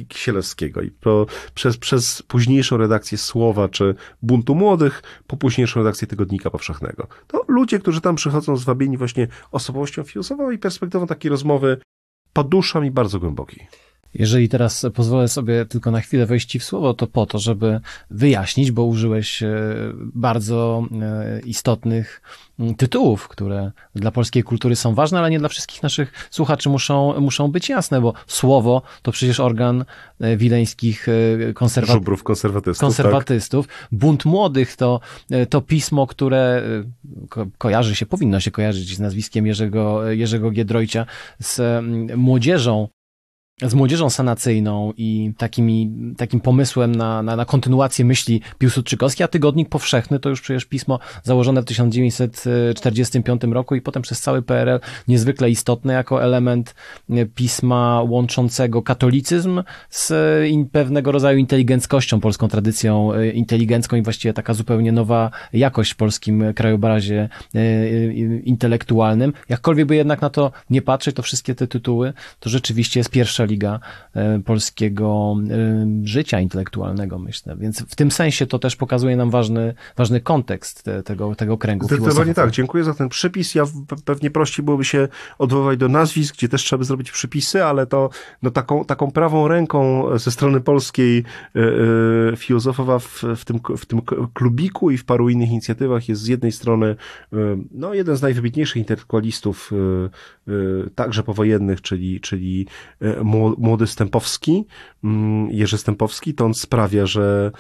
Kisielewskiego i po, przez, przez późniejszą redakcję Słowa czy Buntu Młodych, po późniejszą redakcję Tygodnika Powszechnego. To ludzie, którzy tam przychodzą zwabieni właśnie osobowością filozofową i perspektywą takiej rozmowy padusza mi bardzo głębokiej. Jeżeli teraz pozwolę sobie tylko na chwilę wejść Ci w słowo, to po to, żeby wyjaśnić, bo użyłeś e, bardzo e, istotnych tytułów, które dla polskiej kultury są ważne, ale nie dla wszystkich naszych słuchaczy muszą, muszą być jasne, bo słowo to przecież organ e, wileńskich konserwa konserwatystów. konserwatystów. Tak? Bunt Młodych to, to pismo, które ko kojarzy się, powinno się kojarzyć z nazwiskiem Jerzego, Jerzego Giedroycia, z młodzieżą z młodzieżą sanacyjną i takimi, takim pomysłem na, na, na kontynuację myśli Piłsudczykowskiej, a Tygodnik Powszechny to już przecież pismo założone w 1945 roku i potem przez cały PRL niezwykle istotne jako element pisma łączącego katolicyzm z pewnego rodzaju inteligenckością, polską tradycją e, inteligencką i właściwie taka zupełnie nowa jakość w polskim krajobrazie e, e, intelektualnym. Jakkolwiek by jednak na to nie patrzeć, to wszystkie te tytuły to rzeczywiście jest pierwsza liga e, polskiego e, życia intelektualnego, myślę. Więc w tym sensie to też pokazuje nam ważny, ważny kontekst tego, tego kręgu Zdecydowanie tak. Dziękuję za ten przypis. Ja pewnie prościej byłoby się odwoływać do nazwisk, gdzie też trzeba by zrobić przypisy, ale to no, taką, taką prawą ręką ze strony polskiej e, filozofowa w, w, tym, w tym klubiku i w paru innych inicjatywach jest z jednej strony no, jeden z najwybitniejszych intelektualistów także powojennych, czyli, czyli młody Stępowski, mm, Jerzy Stępowski, to on sprawia, że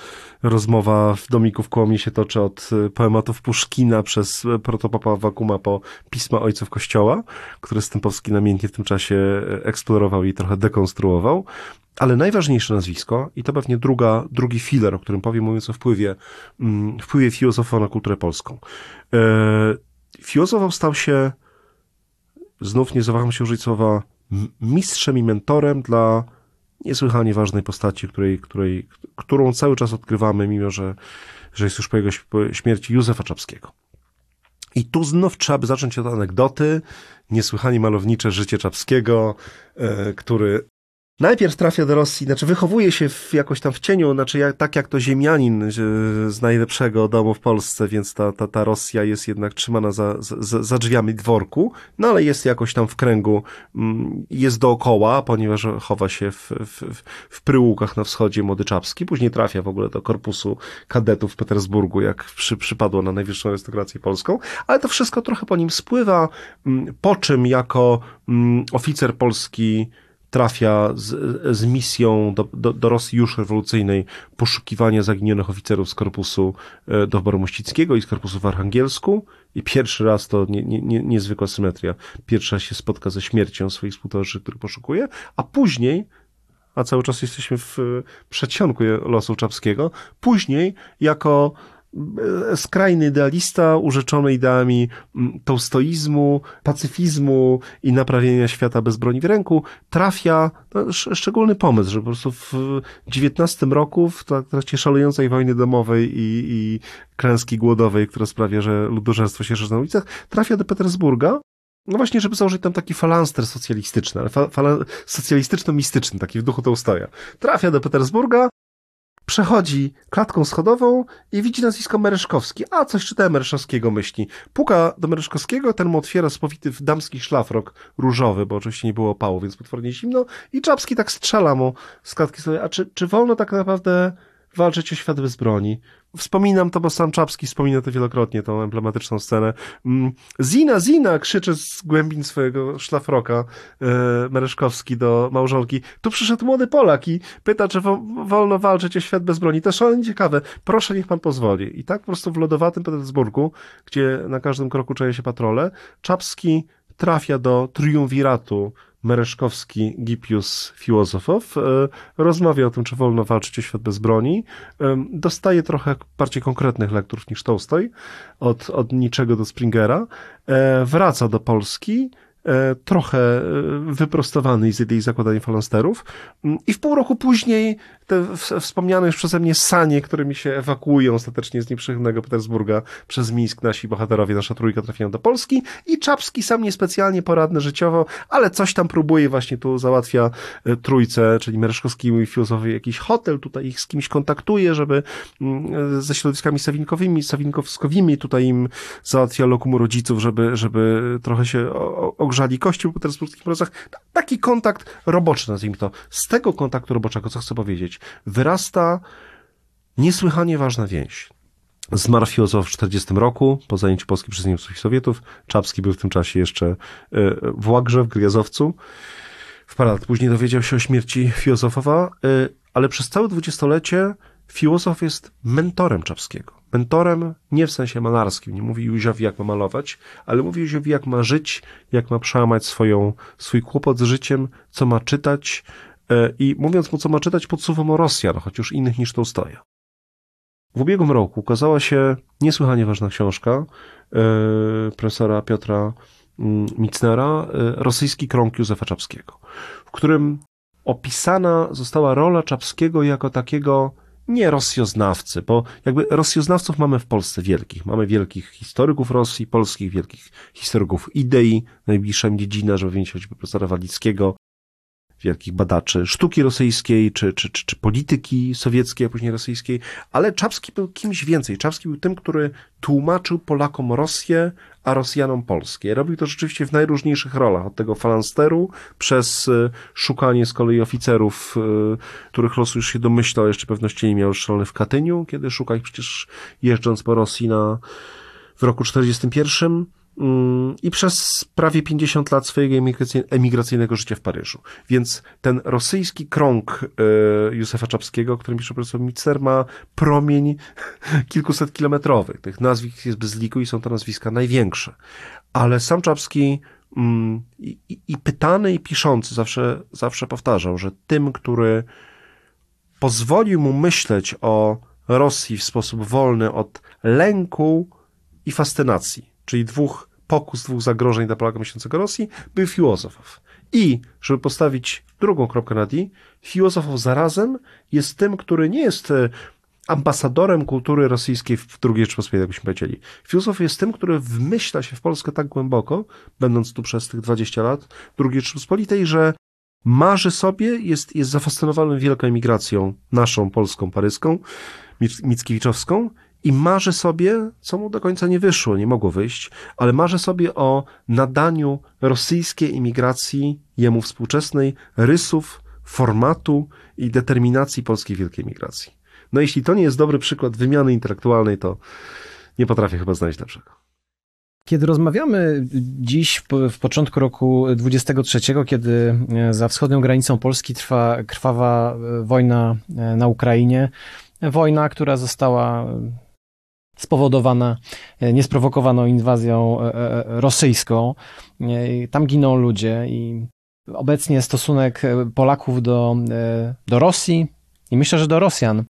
rozmowa w domiku w Kołomie się toczy od e, poematów Puszkina przez protopapa Wakuma po pisma ojców Kościoła, które Stępowski namiętnie w tym czasie e, eksplorował i trochę dekonstruował. Ale najważniejsze nazwisko, i to pewnie druga, drugi filar, o którym powiem, mówiąc o wpływie, mm, wpływie filozofa na kulturę polską. E, filozofą stał się, znów nie zawaham się użyć słowa mistrzem i mentorem dla niesłychanie ważnej postaci, której, której, którą cały czas odkrywamy, mimo że, że jest już po jego śmierci Józefa Czapskiego. I tu znów trzeba by zacząć od anegdoty, niesłychanie malownicze życie Czapskiego, e, który Najpierw trafia do Rosji, znaczy wychowuje się w, jakoś tam w cieniu, znaczy jak, tak jak to ziemianin z najlepszego domu w Polsce, więc ta, ta, ta Rosja jest jednak trzymana za, za, za drzwiami dworku, no ale jest jakoś tam w kręgu, mm, jest dookoła, ponieważ chowa się w, w, w Pryłukach na wschodzie Młody Czapski, później trafia w ogóle do korpusu kadetów w Petersburgu, jak przy, przypadło na najwyższą arystokrację polską, ale to wszystko trochę po nim spływa, mm, po czym jako mm, oficer polski trafia z, z misją do, do, do, Rosji już rewolucyjnej poszukiwania zaginionych oficerów z korpusu e, Dowboru Mościckiego i z korpusu w Archangelsku. I pierwszy raz to nie, nie, nie, niezwykła symetria. Pierwszy raz się spotka ze śmiercią swoich współtowarzyszy, których poszukuje, a później a cały czas jesteśmy w przedsionku losu Czapskiego, później jako skrajny idealista, urzeczony ideami mm, tolstoizmu, pacyfizmu i naprawienia świata bez broni w ręku, trafia no, szczególny pomysł, że po prostu w XIX roku, w trakcie szalejącej wojny domowej i, i klęski głodowej, która sprawia, że ludożerstwo się szerzy na ulicach, trafia do Petersburga, no właśnie, żeby założyć tam taki falanster socjalistyczny, ale socjalistyczno-mistyczny, taki w duchu Tolstoja. Trafia do Petersburga, przechodzi klatką schodową i widzi nazwisko Mereszkowski. A, coś czytałem Mereszkowskiego, myśli. Puka do Mereszkowskiego, ten mu otwiera spowity w damski szlafrok różowy, bo oczywiście nie było opału, więc potwornie zimno i Czapski tak strzela mu z klatki schodowej. A czy, czy wolno tak naprawdę walczyć o świat bez broni. Wspominam to, bo sam Czapski wspomina to wielokrotnie, tą emblematyczną scenę. Mm, Zina, Zina! krzyczy z głębin swojego szlafroka e, Mereszkowski do małżonki. Tu przyszedł młody Polak i pyta, czy wo wolno walczyć o świat bez broni. To szalenie ciekawe. Proszę, niech pan pozwoli. I tak po prostu w lodowatym Petersburgu, gdzie na każdym kroku czaje się patrole, Czapski trafia do triumviratu Mereszkowski, Gipius, Filozofow, e, rozmawia o tym, czy wolno walczyć o świat bez broni. E, dostaje trochę bardziej konkretnych lektur niż Tolstoj, od, od niczego do Springera. E, wraca do Polski, trochę e, wyprostowany z idei zakładania falansterów mm, i w pół roku później te wspomniane już przeze mnie sanie, którymi się ewakuują ostatecznie z nieprzychylnego Petersburga przez Mińsk nasi bohaterowie, nasza trójka trafiają do Polski. I Czapski sam niespecjalnie poradny życiowo, ale coś tam próbuje właśnie tu załatwia e, trójce, czyli Mereszkowskiemu i Filozofowi jakiś hotel, tutaj ich z kimś kontaktuje, żeby mm, ze środowiskami sawinkowskowymi tutaj im załatwia lokum rodziców, żeby, żeby trochę się ogrzali kości po petersburskich procesach. Taki kontakt roboczy, nazwijmy to. Z tego kontaktu roboczego, co chcę powiedzieć, wyrasta niesłychanie ważna więź. Zmarł filozof w 40 roku, po zajęciu Polski przez Niemców i Sowietów. Czapski był w tym czasie jeszcze e, w Łagrze, w Gryjazowcu. W parę lat później dowiedział się o śmierci filozofowa, e, ale przez całe dwudziestolecie filozof jest mentorem Czapskiego. Mentorem nie w sensie malarskim, nie mówi Józiowi jak ma malować, ale mówi Józiowi jak ma żyć, jak ma przełamać swoją, swój kłopot z życiem, co ma czytać e, i mówiąc mu co ma czytać podsuwa mu Rosjan, już innych niż Tołstoja. W ubiegłym roku ukazała się niesłychanie ważna książka e, profesora Piotra mm, Micnera, e, Rosyjski krąg Józefa Czapskiego, w którym opisana została rola Czapskiego jako takiego nie rosjoznawcy, bo jakby rosjoznawców mamy w Polsce wielkich. Mamy wielkich historyków Rosji, polskich, wielkich historyków idei, najbliższa mi dziedzina, żeby wymienić choćby profesora Walickiego, wielkich badaczy sztuki rosyjskiej, czy, czy, czy, czy polityki sowieckiej, a później rosyjskiej, ale Czapski był kimś więcej. Czapski był tym, który tłumaczył Polakom Rosję, a Rosjanom Polskie. Robił to rzeczywiście w najróżniejszych rolach, od tego falansteru, przez e, szukanie z kolei oficerów, e, których losu już się domyślał, jeszcze pewności nie miał szalony w Katyniu, kiedy szukał ich przecież jeżdżąc po Rosji na, w roku 41 Mm, i przez prawie 50 lat swojego emigracyjnego życia w Paryżu. Więc ten rosyjski krąg e, Józefa Czapskiego, o którym pisze profesor Mitzer, ma promień kilkuset kilometrowych. Tych nazwisk jest bez liku i są to nazwiska największe. Ale sam Czapski mm, i, i pytany i piszący zawsze, zawsze powtarzał, że tym, który pozwolił mu myśleć o Rosji w sposób wolny od lęku i fascynacji czyli dwóch pokus, dwóch zagrożeń dla Polaka myślącego Rosji, był Filozofow. I, żeby postawić drugą kropkę na D, Filozofow zarazem jest tym, który nie jest e, ambasadorem kultury rosyjskiej w II Rzeczypospolitej, jakbyśmy powiedzieli. Filozof jest tym, który wmyśla się w Polskę tak głęboko, będąc tu przez tych 20 lat II Rzeczypospolitej, że marzy sobie, jest, jest zafascynowany wielką emigracją naszą, polską, paryską, mickiewiczowską i marzy sobie, co mu do końca nie wyszło, nie mogło wyjść, ale marzy sobie o nadaniu rosyjskiej imigracji, jemu współczesnej, rysów, formatu i determinacji polskiej wielkiej migracji. No jeśli to nie jest dobry przykład wymiany intelektualnej, to nie potrafię chyba znaleźć lepszego. Kiedy rozmawiamy dziś, w początku roku 23, kiedy e, za wschodnią granicą Polski trwa krwawa e, wojna e, na Ukrainie, wojna, która została spowodowana e, niesprowokowaną inwazją e, e, rosyjską. Tam giną ludzie i obecnie stosunek Polaków do, do Rosji i myślę, że do Rosjan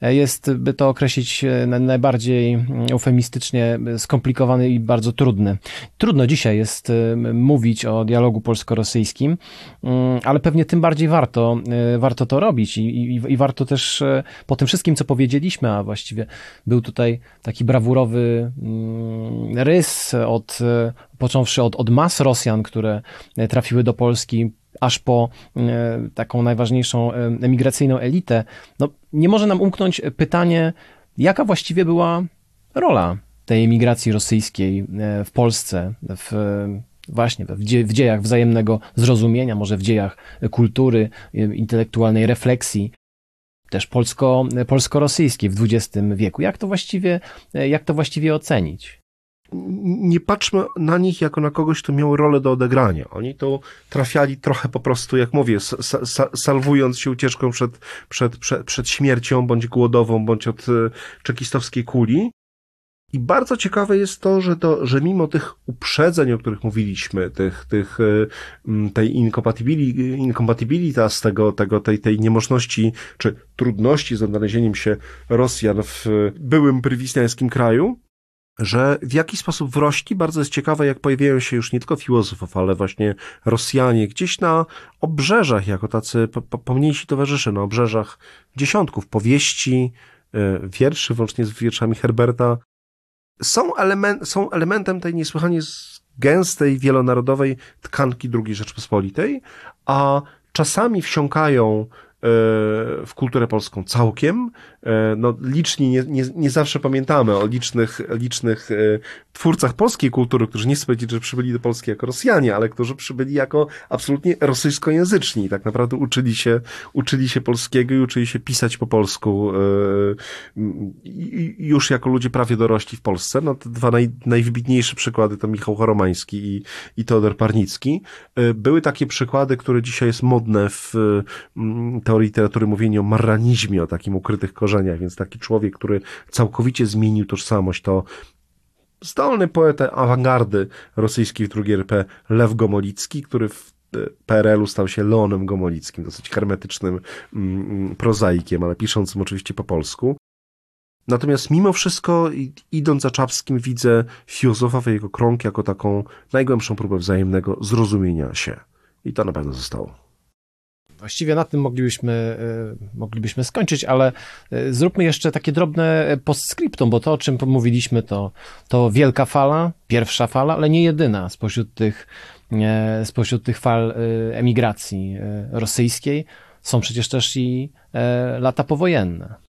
jest, by to określić e, najbardziej eufemistycznie, skomplikowany i bardzo trudny. Trudno dzisiaj jest e, mówić o dialogu polsko-rosyjskim, mm, ale pewnie tym bardziej warto, e, warto to robić i, i, i warto też po tym wszystkim, co powiedzieliśmy, a właściwie był tutaj taki brawurowy mm, rys od, począwszy od, od mas Rosjan, które trafiły do Polski, aż po taką najważniejszą emigracyjną elitę, no, nie może nam umknąć pytanie, jaka właściwie była rola tej emigracji rosyjskiej w Polsce, w właśnie w dziejach wzajemnego zrozumienia, może w dziejach kultury, intelektualnej refleksji, też polsko, polsko-rosyjskiej w XX wieku. Jak to właściwie, jak to właściwie ocenić? Nie patrzmy na nich jako na kogoś, kto miał rolę do odegrania. Oni to trafiali trochę po prostu, jak mówię, salwując się ucieczką przed, przed, przed, przed śmiercią, bądź głodową, bądź od e, czekistowskiej kuli. I bardzo ciekawe jest to, że, to, że mimo tych uprzedzeń, o których mówiliśmy, tych, tych, e, tej incompatibilitas, tego, tego, tej, tej niemożności, czy trudności z odnalezieniem się Rosjan w byłym prywisniańskim kraju, że w jaki sposób wrośli, bardzo jest ciekawe, jak pojawiają się już nie tylko filozofów, ale właśnie Rosjanie gdzieś na obrzeżach, jako tacy pomniejsi towarzysze, na obrzeżach dziesiątków powieści, e, wierszy, włącznie z wierszami Herberta, są, element, są elementem tej niesłychanie gęstej, wielonarodowej tkanki II Rzeczpospolitej, a czasami wsiąkają w kulturę polską całkiem. E, no, liczni nie, nie, nie zawsze pamiętamy o licznych, licznych e, twórcach polskiej kultury, którzy nie chcę powiedzieć, że przybyli do Polski jako Rosjanie, ale którzy przybyli jako absolutnie rosyjskojęzyczni. Tak naprawdę uczyli się, uczyli się polskiego i uczyli się pisać po polsku e, już jako ludzie prawie dorośli w Polsce. No, te dwa naj, najwybitniejsze przykłady to Michał Choromański i, i Teodor Parnicki. Były takie przykłady, które dzisiaj jest modne w teorii literatury mówienie o marranizmie, o takim ukrytych korzeniach, więc taki człowiek, który całkowicie zmienił tożsamość, to zdolny poeta awangardy rosyjskiej w II RP Lew Gomolicki, który w e, PRL-u stał się Leonem Gomolickim, dosyć hermetycznym mm, mm, prozaikiem, ale piszącym oczywiście po polsku. Natomiast mimo wszystko, idąc za Czapskim, widzę filozofa jego krąg jako taką najgłębszą próbę wzajemnego zrozumienia się. I to na pewno zostało. Właściwie na tym moglibyśmy, e, moglibyśmy skończyć, ale e, zróbmy jeszcze takie drobne postscriptum, bo to, o czym mówiliśmy, to, to wielka fala, pierwsza fala, ale nie jedyna spośród tych, e, spośród tych fal emigracji rosyjskiej. Są przecież też i lata powojenne.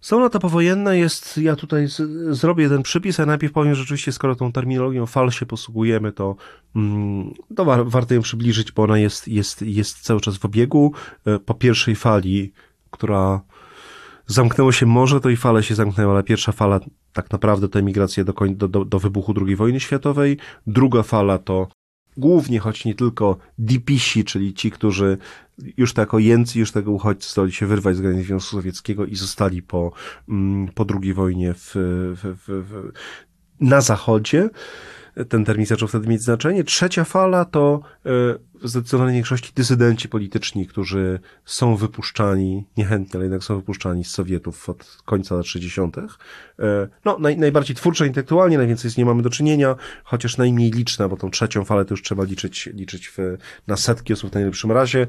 Są lata powojenne, jest, ja tutaj z, zrobię jeden przypis, a najpierw powiem, że rzeczywiście, skoro tą terminologią fal się posługujemy, to, mm, to war, warto ją przybliżyć, bo ona jest, jest, jest cały czas w obiegu. E, po pierwszej fali, która zamknęło się morze, to i fale się zamknęły, ale pierwsza fala tak naprawdę to emigracja do, do, do wybuchu II wojny światowej. Druga fala to głównie, choć nie tylko dipisi, czyli ci, którzy już tak ojęcy, już tego uchodźcy stali się wyrwać z granic Związku Sowieckiego i zostali po, mm, po II wojnie w, w, w na zachodzie. Ten termin zaczął wtedy mieć znaczenie. Trzecia fala to e, zdecydowanej większości dysydenci polityczni, którzy są wypuszczani, niechętnie, ale jednak są wypuszczani z Sowietów od końca lat 60. E, no, naj, najbardziej twórcze intelektualnie, najwięcej z nie mamy do czynienia, chociaż najmniej liczne, bo tą trzecią falę to już trzeba liczyć, liczyć w, na setki osób w najlepszym razie.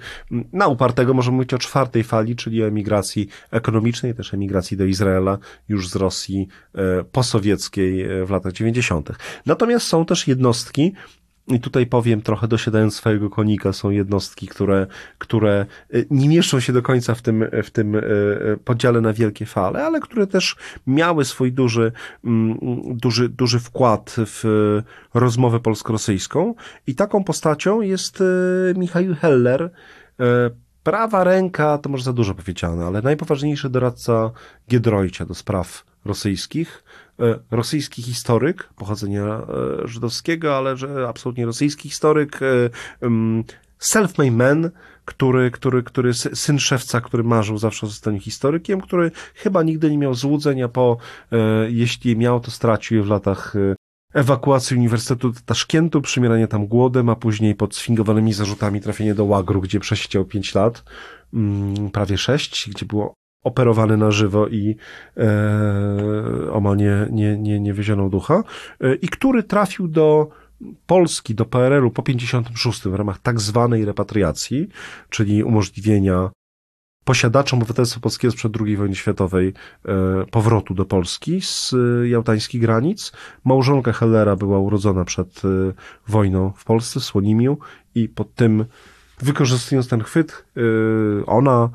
Na upartego możemy mówić o czwartej fali, czyli o emigracji ekonomicznej, też emigracji do Izraela, już z Rosji e, posowieckiej e, w latach 90. Natomiast są też jednostki, i tutaj powiem trochę dosiadając swojego konika, są jednostki, które, które y, nie mieszczą się do końca w tym, w tym y, y, podziale na wielkie fale, ale które też miały swój duży, mm, duży, duży wkład w rozmowę polsko-rosyjską. I taką postacią jest Michał Heller, prawa ręka, to może za dużo powiedziane, ale najpoważniejszy doradca Giedroycia do spraw rosyjskich, rosyjski historyk pochodzenia e, żydowskiego, ale że absolutnie rosyjski historyk, e, self-made man, który, który, który, syn szewca, który marzył zawsze o zostaniu historykiem, który chyba nigdy nie miał złudzenia po, jeśli je miał, to stracił je w latach ewakuacji Uniwersytetu Taszkentu, przymieranie tam głodem, a później pod sfingowanymi zarzutami trafienie do łagru, gdzie przesiedział 5 lat, mm, prawie 6, gdzie było operowany na żywo i e, omal nie, nie, nie, nie wyzioną ducha, e, i który trafił do Polski, do PRL-u po 56 w ramach tak zwanej repatriacji, czyli umożliwienia posiadaczom obywatelstwa polskiego sprzed II wojny światowej e, powrotu do Polski z e, jałtańskich granic. Małżonka Hellera była urodzona przed e, wojną w Polsce, w Słonimiu i pod tym wykorzystując ten chwyt, y, ona,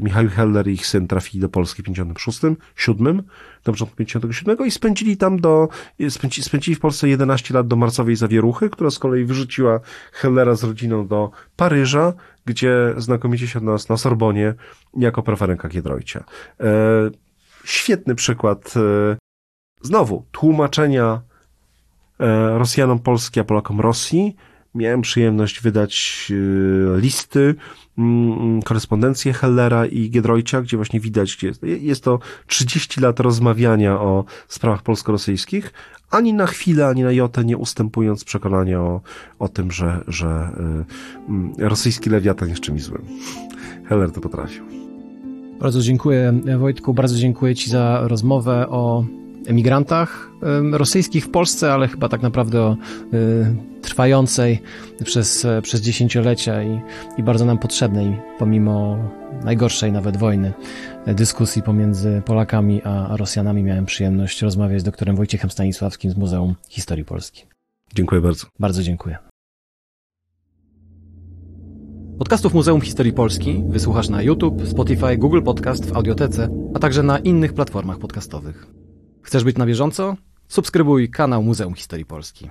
Michał Heller i ich syn trafili do Polski w 56, 7, do początku 57 i spędzili tam do, spędzi, spędzili w Polsce 11 lat do marcowej zawieruchy, która z kolei wyrzuciła Hellera z rodziną do Paryża, gdzie znakomicie się odnalazł na Sorbonie jako prawa ręka Giedroycia. E, świetny przykład e, znowu tłumaczenia e, Rosjanom Polski, a Polakom Rosji. Miałem przyjemność wydać e, listy, mm, korespondencję Hellera i Giedroycia, gdzie właśnie widać, gdzie jest, jest to 30 lat rozmawiania o sprawach polsko-rosyjskich, ani na chwilę, ani na jotę nie ustępując przekonania o, o tym, że, że y, rosyjski lewiatan jest czymś złym. Heller to potrafił. Bardzo dziękuję Wojtku, bardzo dziękuję Ci za rozmowę o emigrantach rosyjskich w Polsce, ale chyba tak naprawdę o y, trwającej przez, przez dziesięciolecia i, i bardzo nam potrzebnej, pomimo najgorszej nawet wojny, dyskusji pomiędzy Polakami a Rosjanami. Miałem przyjemność rozmawiać z doktorem Wojciechem Stanisławskim z Muzeum Historii Polski. Dziękuję bardzo. Bardzo dziękuję. Podcastów Muzeum Historii Polski wysłuchasz na YouTube, Spotify, Google Podcast, w Audiotece, a także na innych platformach podcastowych. Chcesz być na bieżąco? Subskrybuj kanał Muzeum Historii Polski.